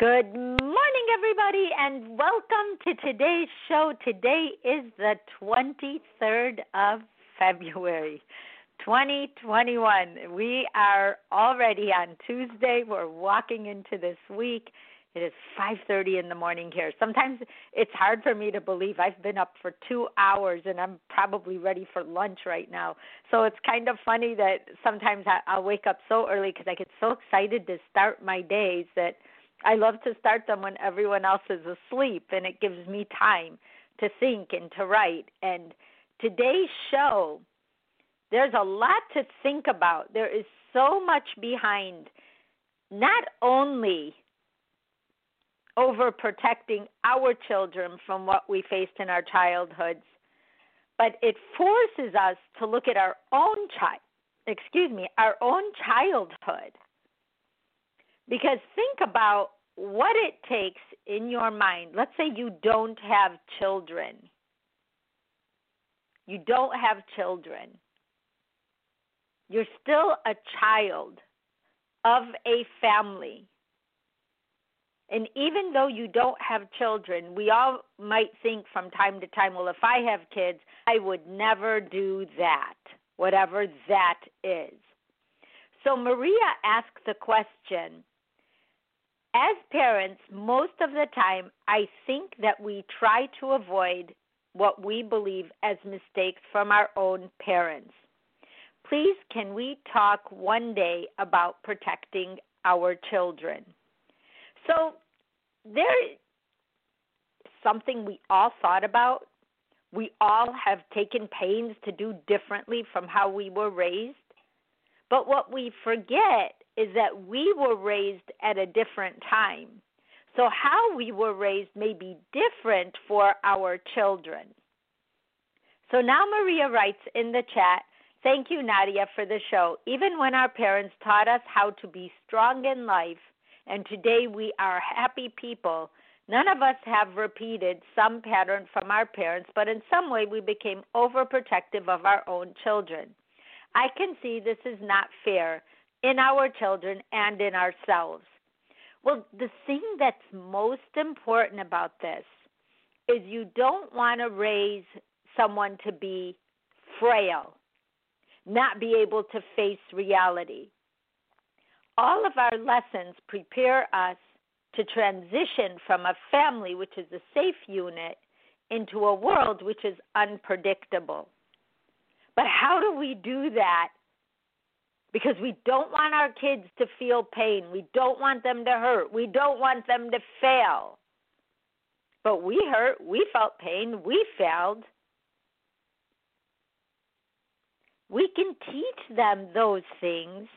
Good morning, everybody, and welcome to today's show. Today is the 23rd of February, 2021. We are already on Tuesday. We're walking into this week. It is 5:30 in the morning here. Sometimes it's hard for me to believe I've been up for 2 hours and I'm probably ready for lunch right now. So it's kind of funny that sometimes I'll wake up so early cuz I get so excited to start my days that I love to start them when everyone else is asleep, and it gives me time to think and to write. And today's show, there's a lot to think about. There is so much behind not only overprotecting our children from what we faced in our childhoods, but it forces us to look at our own child, excuse me, our own childhood because think about what it takes in your mind. Let's say you don't have children. You don't have children. You're still a child of a family. And even though you don't have children, we all might think from time to time, well, if I have kids, I would never do that, whatever that is. So Maria asked the question as parents, most of the time, I think that we try to avoid what we believe as mistakes from our own parents. Please, can we talk one day about protecting our children? So, there is something we all thought about. We all have taken pains to do differently from how we were raised. But what we forget is that we were raised at a different time. So, how we were raised may be different for our children. So, now Maria writes in the chat Thank you, Nadia, for the show. Even when our parents taught us how to be strong in life, and today we are happy people, none of us have repeated some pattern from our parents, but in some way we became overprotective of our own children. I can see this is not fair in our children and in ourselves. Well, the thing that's most important about this is you don't want to raise someone to be frail, not be able to face reality. All of our lessons prepare us to transition from a family, which is a safe unit, into a world which is unpredictable. But how do we do that because we don't want our kids to feel pain. We don't want them to hurt. We don't want them to fail. But we hurt. We felt pain. We failed. We can teach them those things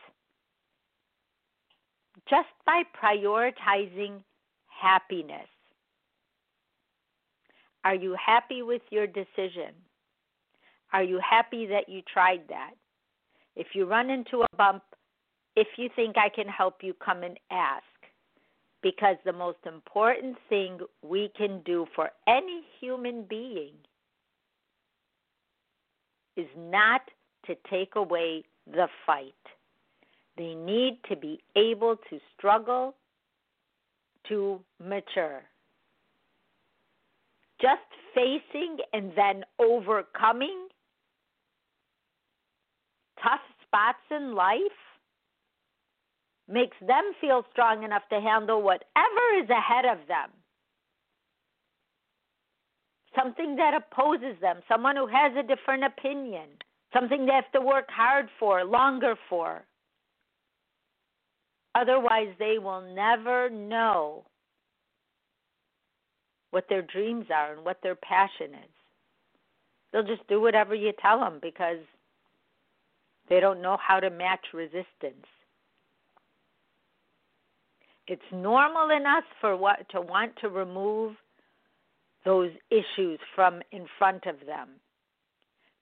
just by prioritizing happiness. Are you happy with your decision? Are you happy that you tried that? If you run into a bump, if you think I can help you, come and ask. Because the most important thing we can do for any human being is not to take away the fight. They need to be able to struggle to mature. just facing and then overcoming tough spots in life makes them feel strong enough to handle whatever is ahead of them. Something that opposes them, someone who has a different opinion, something they have to work hard for, longer for. Otherwise, they will never know what their dreams are and what their passion is. They'll just do whatever you tell them because they don't know how to match resistance. It's normal in us for what to want to remove those issues from in front of them.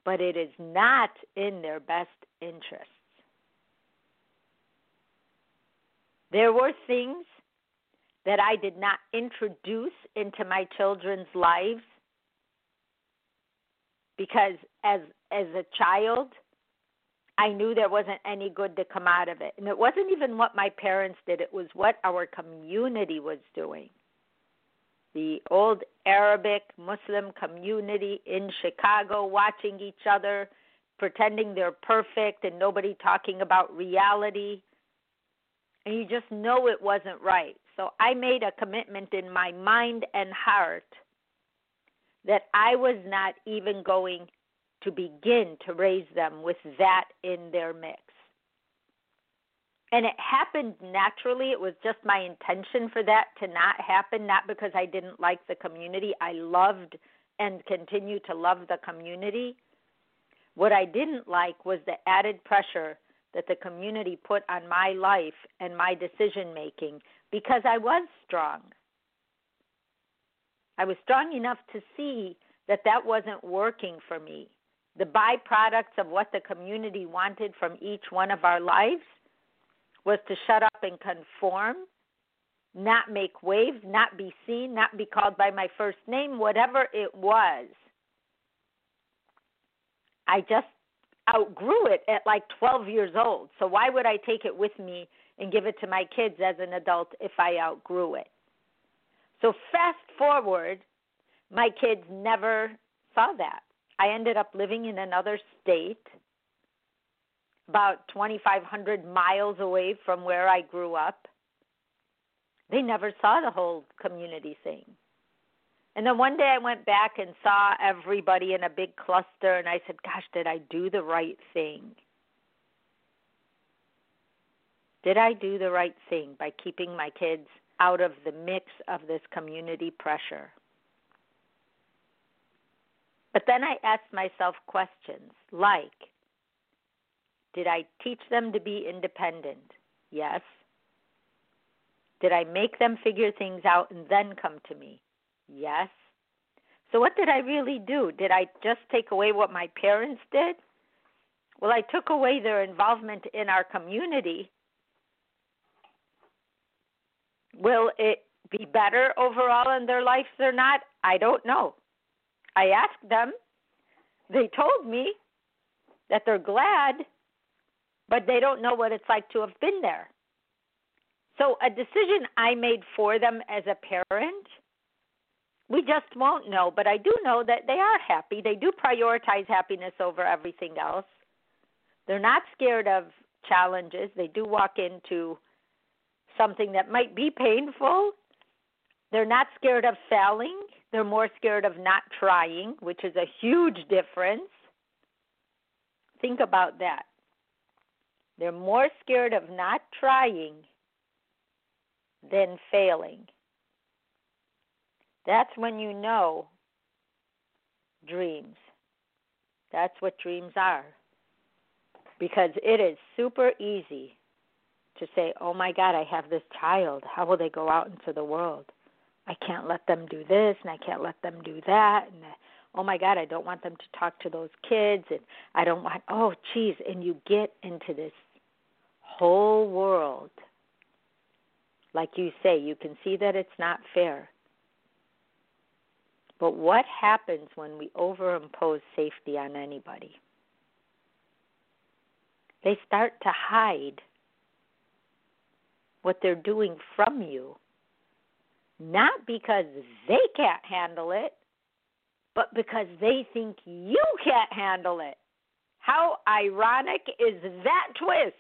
But it is not in their best interests. There were things that I did not introduce into my children's lives because as as a child I knew there wasn't any good to come out of it. And it wasn't even what my parents did, it was what our community was doing. The old Arabic Muslim community in Chicago watching each other, pretending they're perfect and nobody talking about reality. And you just know it wasn't right. So I made a commitment in my mind and heart that I was not even going to begin to raise them with that in their mix. And it happened naturally. It was just my intention for that to not happen, not because I didn't like the community. I loved and continue to love the community. What I didn't like was the added pressure that the community put on my life and my decision making because I was strong. I was strong enough to see that that wasn't working for me the byproducts of what the community wanted from each one of our lives was to shut up and conform, not make waves, not be seen, not be called by my first name, whatever it was. I just outgrew it at like 12 years old. So why would I take it with me and give it to my kids as an adult if I outgrew it? So fast forward, my kids never saw that. I ended up living in another state, about 2,500 miles away from where I grew up. They never saw the whole community thing. And then one day I went back and saw everybody in a big cluster, and I said, Gosh, did I do the right thing? Did I do the right thing by keeping my kids out of the mix of this community pressure? But then I asked myself questions like Did I teach them to be independent? Yes. Did I make them figure things out and then come to me? Yes. So, what did I really do? Did I just take away what my parents did? Well, I took away their involvement in our community. Will it be better overall in their lives or not? I don't know. I asked them. They told me that they're glad, but they don't know what it's like to have been there. So, a decision I made for them as a parent, we just won't know. But I do know that they are happy. They do prioritize happiness over everything else. They're not scared of challenges. They do walk into something that might be painful. They're not scared of failing. They're more scared of not trying, which is a huge difference. Think about that. They're more scared of not trying than failing. That's when you know dreams. That's what dreams are. Because it is super easy to say, oh my God, I have this child. How will they go out into the world? I can't let them do this and I can't let them do that and oh my god, I don't want them to talk to those kids and I don't want oh geez, and you get into this whole world. Like you say, you can see that it's not fair. But what happens when we overimpose safety on anybody? They start to hide what they're doing from you not because they can't handle it, but because they think you can't handle it. How ironic is that twist?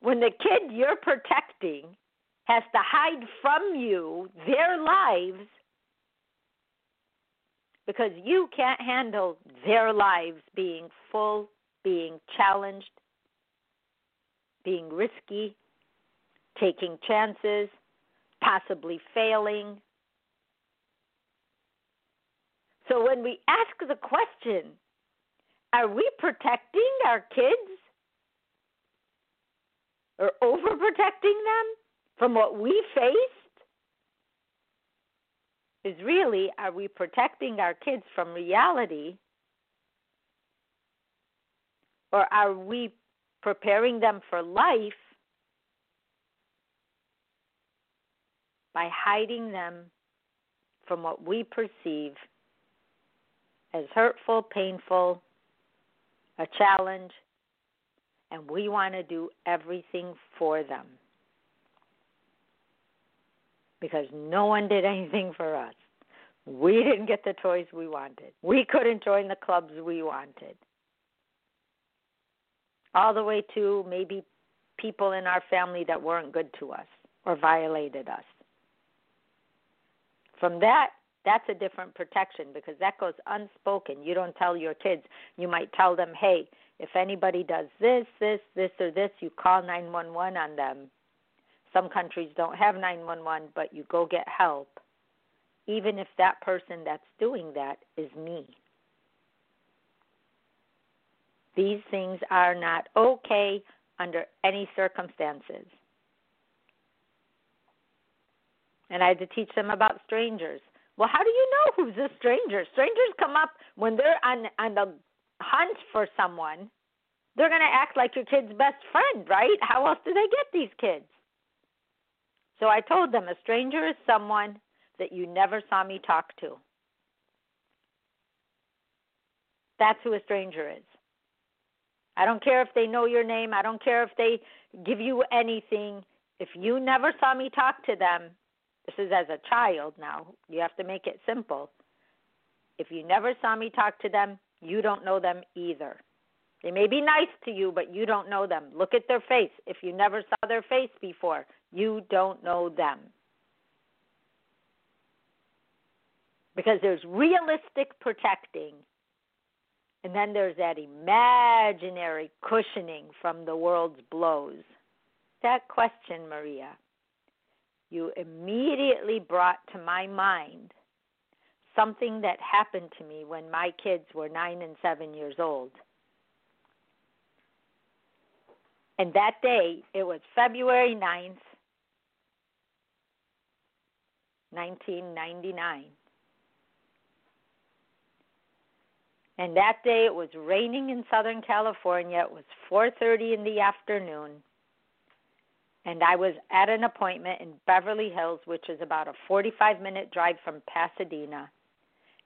When the kid you're protecting has to hide from you their lives because you can't handle their lives being full, being challenged, being risky, taking chances, possibly failing. So when we ask the question, are we protecting our kids or overprotecting them from what we faced? Is really, are we protecting our kids from reality? Or are we preparing them for life by hiding them from what we perceive as hurtful, painful, a challenge, and we want to do everything for them. Because no one did anything for us. We didn't get the toys we wanted. We couldn't join the clubs we wanted. All the way to maybe people in our family that weren't good to us or violated us. From that, that's a different protection because that goes unspoken. You don't tell your kids. You might tell them, hey, if anybody does this, this, this, or this, you call 911 on them. Some countries don't have 911, but you go get help, even if that person that's doing that is me. These things are not okay under any circumstances. And I had to teach them about strangers. Well, how do you know who's a stranger? Strangers come up when they're on on the hunt for someone. They're going to act like your kid's best friend, right? How else do they get these kids? So I told them a stranger is someone that you never saw me talk to. That's who a stranger is. I don't care if they know your name. I don't care if they give you anything. If you never saw me talk to them, this is as a child now. You have to make it simple. If you never saw me talk to them, you don't know them either. They may be nice to you, but you don't know them. Look at their face. If you never saw their face before, you don't know them. Because there's realistic protecting, and then there's that imaginary cushioning from the world's blows. That question, Maria you immediately brought to my mind something that happened to me when my kids were nine and seven years old. And that day, it was February 9th, 1999. And that day it was raining in Southern California. It was 4:30 in the afternoon and I was at an appointment in Beverly Hills, which is about a 45 minute drive from Pasadena.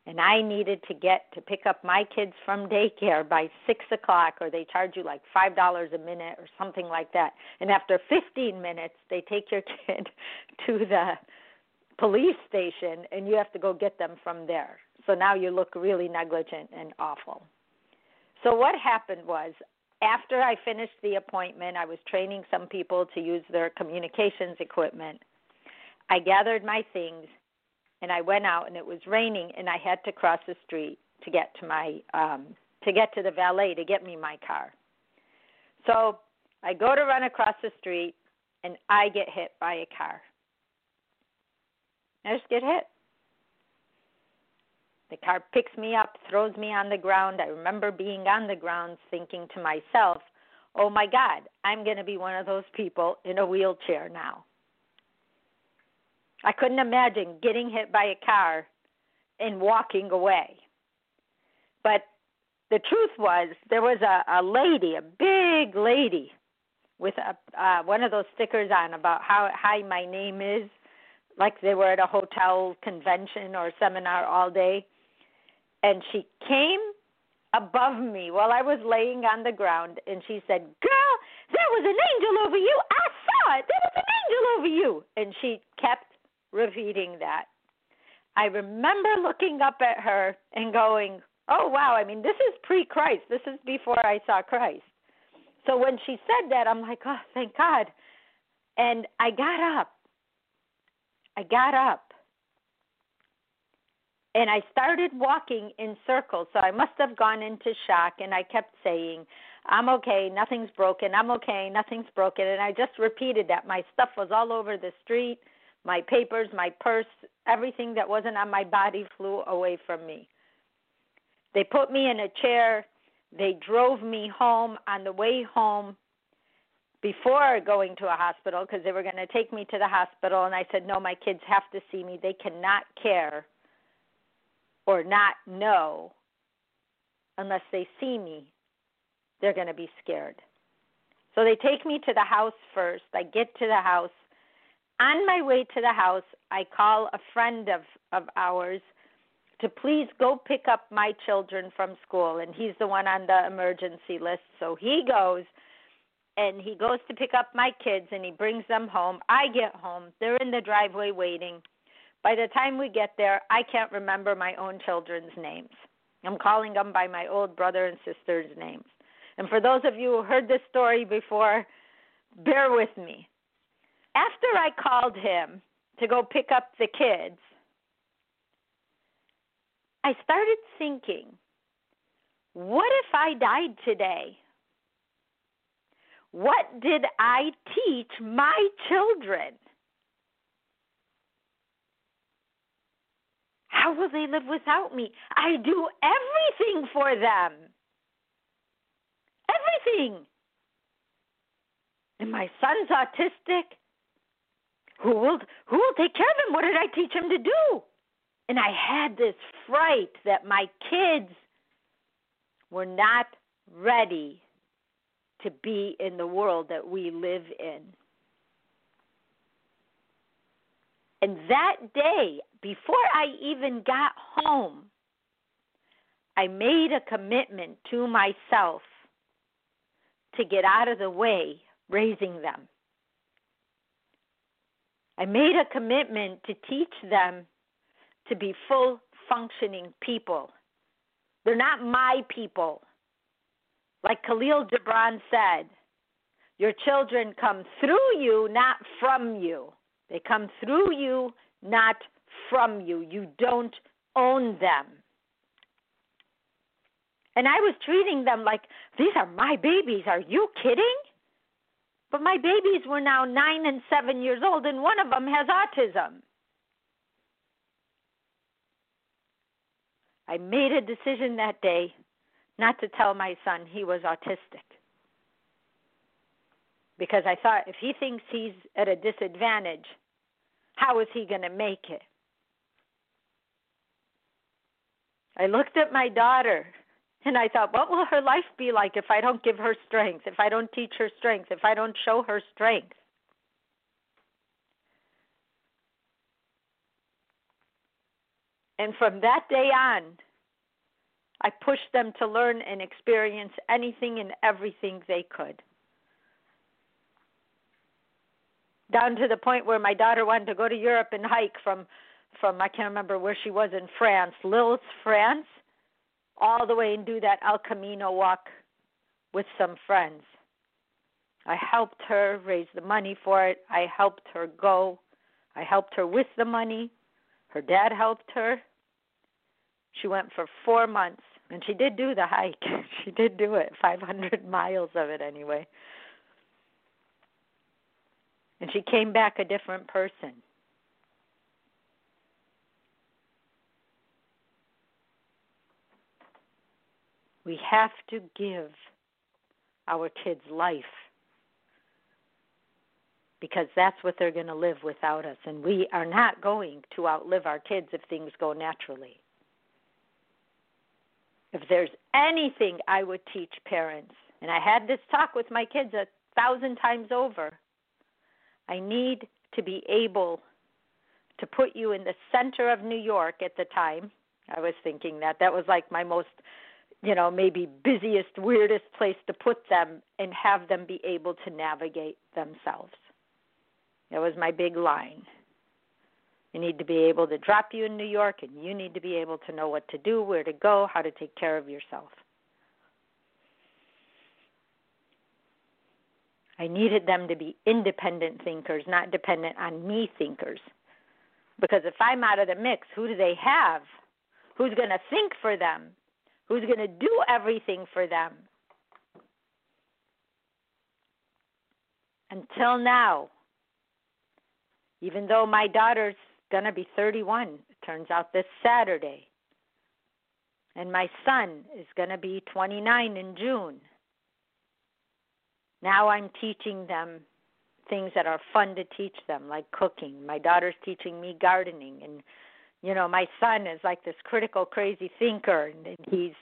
And I needed to get to pick up my kids from daycare by six o'clock, or they charge you like five dollars a minute or something like that. And after 15 minutes, they take your kid to the police station, and you have to go get them from there. So now you look really negligent and awful. So what happened was after I finished the appointment, I was training some people to use their communications equipment. I gathered my things and I went out and it was raining and I had to cross the street to get to my um to get to the valet to get me my car. So I go to run across the street and I get hit by a car. I just get hit. The car picks me up, throws me on the ground. I remember being on the ground thinking to myself, oh my God, I'm going to be one of those people in a wheelchair now. I couldn't imagine getting hit by a car and walking away. But the truth was, there was a, a lady, a big lady, with a uh, one of those stickers on about how high my name is, like they were at a hotel convention or seminar all day and she came above me while I was laying on the ground and she said, Girl, there was an angel over you. I saw it. There was an angel over you. And she kept repeating that. I remember looking up at her and going, "Oh wow! I mean, this is pre-Christ. This is before I saw Christ." So when she said that, I'm like, "Oh, thank God!" And I got up. I got up. And I started walking in circles. So I must have gone into shock. And I kept saying, I'm okay, nothing's broken, I'm okay, nothing's broken. And I just repeated that. My stuff was all over the street my papers, my purse, everything that wasn't on my body flew away from me. They put me in a chair. They drove me home on the way home before going to a hospital because they were going to take me to the hospital. And I said, No, my kids have to see me. They cannot care or not know unless they see me. They're going to be scared. So they take me to the house first. I get to the house. On my way to the house, I call a friend of, of ours to please go pick up my children from school. And he's the one on the emergency list. So he goes and he goes to pick up my kids and he brings them home. I get home. They're in the driveway waiting. By the time we get there, I can't remember my own children's names. I'm calling them by my old brother and sister's names. And for those of you who heard this story before, bear with me. After I called him to go pick up the kids, I started thinking, what if I died today? What did I teach my children? How will they live without me? I do everything for them. Everything. And my son's autistic. Who will who will take care of him? What did I teach him to do? And I had this fright that my kids were not ready to be in the world that we live in. And that day, before I even got home, I made a commitment to myself to get out of the way raising them. I made a commitment to teach them to be full functioning people. They're not my people. Like Khalil Gibran said, your children come through you, not from you. They come through you, not from you. You don't own them. And I was treating them like, these are my babies. Are you kidding? But my babies were now nine and seven years old, and one of them has autism. I made a decision that day not to tell my son he was autistic. Because I thought if he thinks he's at a disadvantage, how is he going to make it? I looked at my daughter and I thought, what will her life be like if I don't give her strength, if I don't teach her strength, if I don't show her strength? And from that day on, I pushed them to learn and experience anything and everything they could. Down to the point where my daughter wanted to go to Europe and hike from from I can't remember where she was in France, Lille, France all the way and do that El Camino walk with some friends. I helped her raise the money for it. I helped her go. I helped her with the money. Her dad helped her. She went for four months, and she did do the hike. she did do it, 500 miles of it anyway. And she came back a different person. We have to give our kids life because that's what they're going to live without us. And we are not going to outlive our kids if things go naturally. If there's anything I would teach parents, and I had this talk with my kids a thousand times over, I need to be able to put you in the center of New York at the time. I was thinking that that was like my most you know, maybe busiest, weirdest place to put them and have them be able to navigate themselves. That was my big line. You need to be able to drop you in New York, and you need to be able to know what to do, where to go, how to take care of yourself. I needed them to be independent thinkers, not dependent on me thinkers. Because if I'm out of the mix, who do they have? Who's going to think for them? Who's going to do everything for them? Until now, even though my daughter's going to be 31, it turns out this Saturday, and my son is going to be 29 in June. Now I'm teaching them things that are fun to teach them, like cooking. My daughter's teaching me gardening, and you know, my son is like this critical, crazy thinker, and he's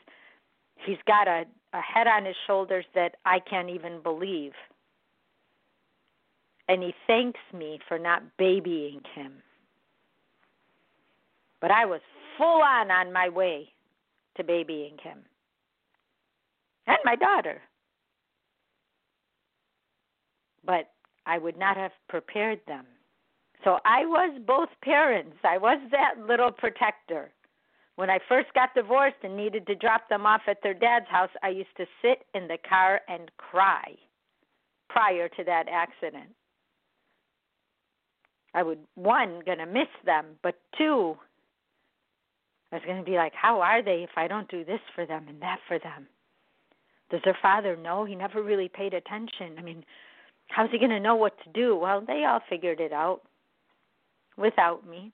he's got a, a head on his shoulders that I can't even believe. And he thanks me for not babying him. But I was full on on my way to babying him. And my daughter. But I would not have prepared them. So I was both parents. I was that little protector. When I first got divorced and needed to drop them off at their dad's house, I used to sit in the car and cry prior to that accident. I would one gonna miss them, but two, I was gonna be like, how are they if I don't do this for them and that for them? Does their father know? He never really paid attention. I mean, how's he gonna know what to do? Well, they all figured it out without me.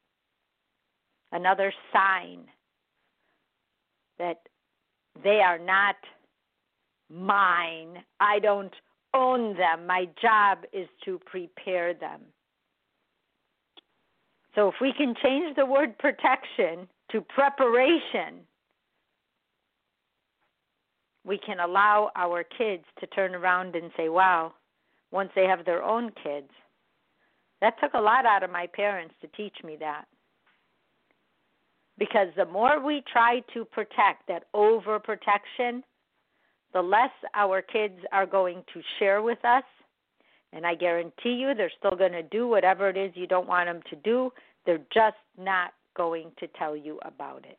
Another sign that they are not mine. I don't own them. My job is to prepare them. So if we can change the word protection to preparation, we can allow our kids to turn around and say, wow, once they have their own kids. That took a lot out of my parents to teach me that. Because the more we try to protect, that overprotection, the less our kids are going to share with us. And I guarantee you they're still going to do whatever it is you don't want them to do. They're just not going to tell you about it.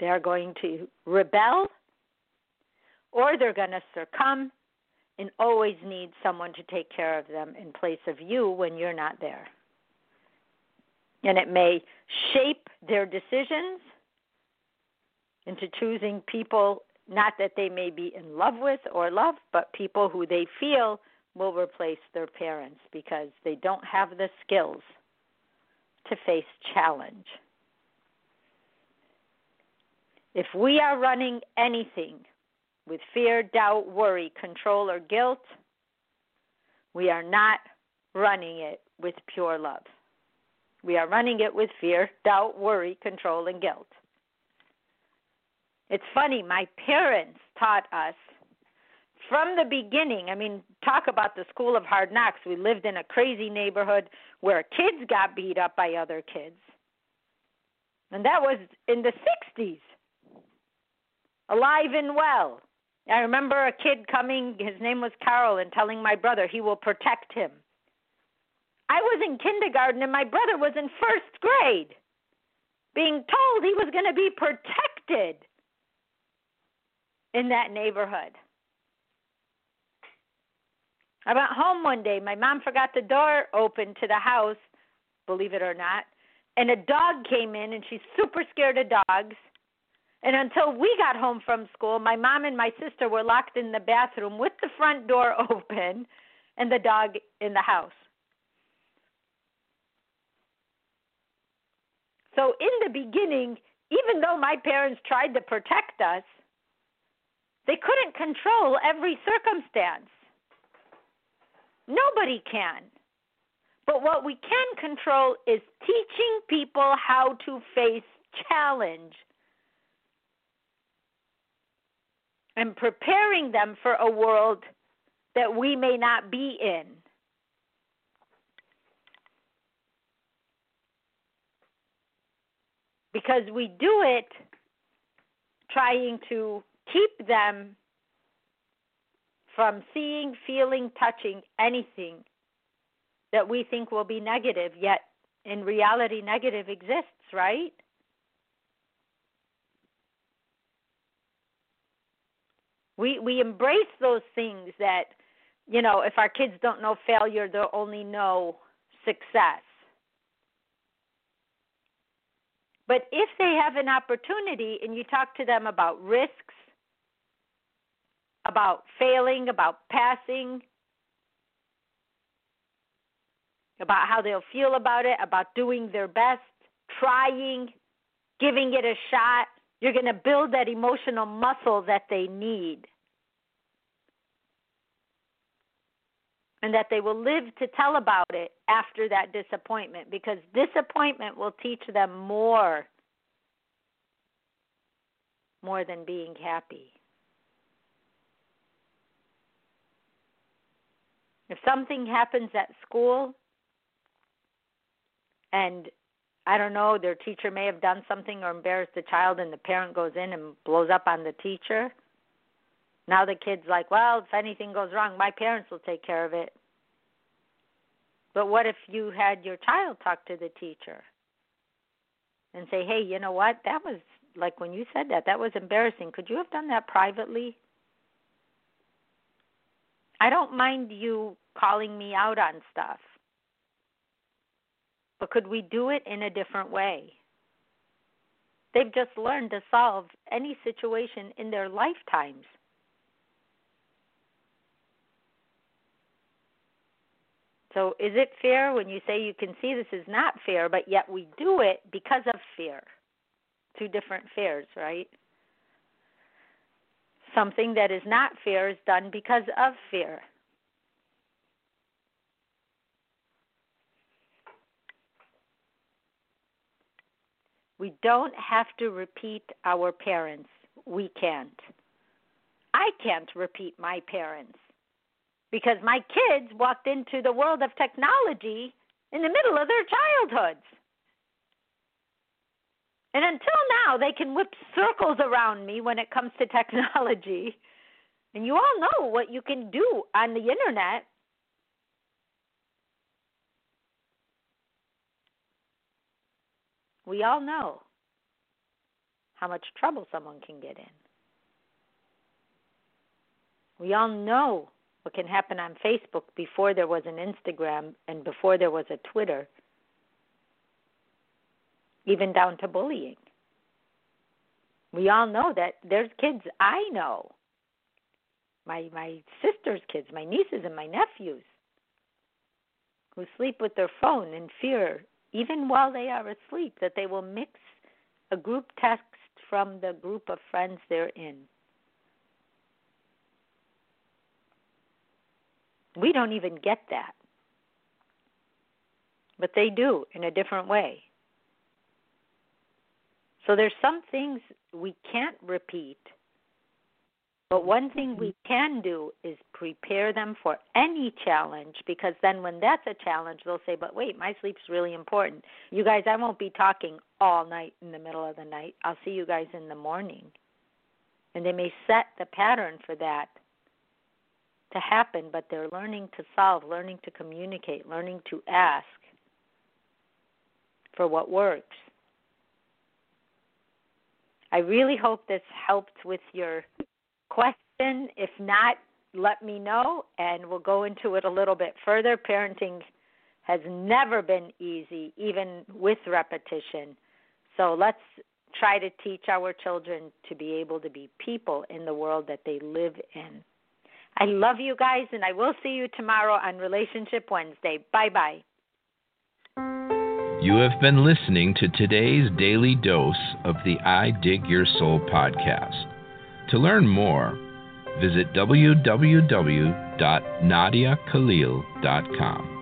They're going to rebel or they're going to succumb and always need someone to take care of them in place of you when you're not there. And it may shape their decisions into choosing people not that they may be in love with or love, but people who they feel will replace their parents because they don't have the skills to face challenge. If we are running anything with fear, doubt, worry, control, or guilt, we are not running it with pure love. We are running it with fear, doubt, worry, control, and guilt. It's funny, my parents taught us from the beginning. I mean, talk about the school of hard knocks. We lived in a crazy neighborhood where kids got beat up by other kids. And that was in the 60s, alive and well. I remember a kid coming, his name was Carl, and telling my brother he will protect him. I was in kindergarten and my brother was in first grade, being told he was going to be protected in that neighborhood. I went home one day. My mom forgot the door open to the house, believe it or not, and a dog came in, and she's super scared of dogs. And until we got home from school, my mom and my sister were locked in the bathroom with the front door open and the dog in the house. So, in the beginning, even though my parents tried to protect us, they couldn't control every circumstance. Nobody can. But what we can control is teaching people how to face challenge and preparing them for a world that we may not be in. Because we do it trying to keep them from seeing, feeling, touching anything that we think will be negative, yet in reality, negative exists, right? We we embrace those things that, you know, if our kids don't know failure, they'll only know success. But if they have an opportunity and you talk to them about risks, about failing, about passing, about how they'll feel about it, about doing their best, trying, giving it a shot. You're going to build that emotional muscle that they need. And that they will live to tell about it after that disappointment because disappointment will teach them more more than being happy. If something happens at school and I don't know, their teacher may have done something or embarrassed the child, and the parent goes in and blows up on the teacher. Now the kid's like, well, if anything goes wrong, my parents will take care of it. But what if you had your child talk to the teacher and say, hey, you know what? That was like when you said that, that was embarrassing. Could you have done that privately? I don't mind you calling me out on stuff. But could we do it in a different way? They've just learned to solve any situation in their lifetimes. So, is it fair when you say you can see this is not fair, but yet we do it because of fear? Two different fears, right? Something that is not fair is done because of fear. We don't have to repeat our parents. We can't. I can't repeat my parents because my kids walked into the world of technology in the middle of their childhoods. And until now, they can whip circles around me when it comes to technology. And you all know what you can do on the internet We all know how much trouble someone can get in. We all know what can happen on Facebook before there was an Instagram and before there was a Twitter, even down to bullying. We all know that there's kids I know, my my sister's kids, my nieces and my nephews, who sleep with their phone in fear even while they are asleep, that they will mix a group text from the group of friends they're in. We don't even get that. But they do in a different way. So there's some things we can't repeat but one thing we mm-hmm. can do is prepare them for any challenge because then when that's a challenge, they'll say, But wait, my sleep's really important. You guys, I won't be talking all night in the middle of the night. I'll see you guys in the morning. And they may set the pattern for that to happen, but they're learning to solve, learning to communicate, learning to ask for what works. I really hope this helped with your question. If not, let me know and we'll go into it a little bit further. Parenting has never been easy, even with repetition. So let's try to teach our children to be able to be people in the world that they live in. I love you guys, and I will see you tomorrow on Relationship Wednesday. Bye bye. You have been listening to today's daily dose of the I Dig Your Soul podcast. To learn more, visit www.nadiakhalil.com.